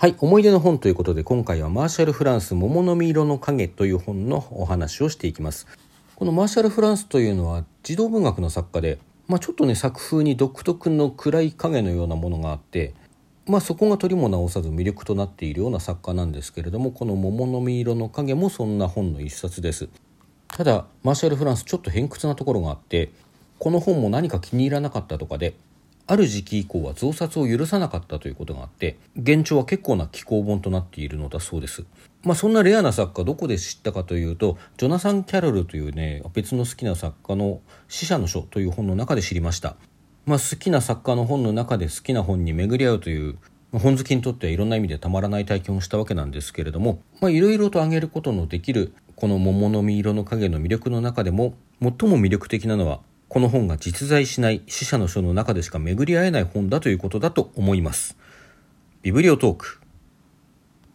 はい、思い出の本ということで今回はマーシャル・フランス桃の実色の影という本のお話をしていきます。このマーシャル・フランスというのは児童文学の作家で、まあ、ちょっとね作風に独特の暗い影のようなものがあって、まあ、そこが取りも直さず魅力となっているような作家なんですけれどもこの桃の実色の影もそんな本の一冊です。ただマーシャル・フランスちょっと偏屈なところがあってこの本も何か気に入らなかったとかである時期以降は増刷を許さなかったということがあって現状は結構な寄稿本となっているのだそうです。まあそんなレアな作家どこで知ったかというとジョナサン・キャロルというね別の好きな作家の「死者の書」という本の中で知りました。まあ好きな作家の本の中で好きな本に巡り合うという本好きにとってはいろんな意味でたまらない体験をしたわけなんですけれどもいろいろと挙げることのできるこの桃の実色の影の魅力の中でも最も魅力的なのはこの本が実在しない死者の書の中でしか巡り合えない本だということだと思います。ビブリオトーク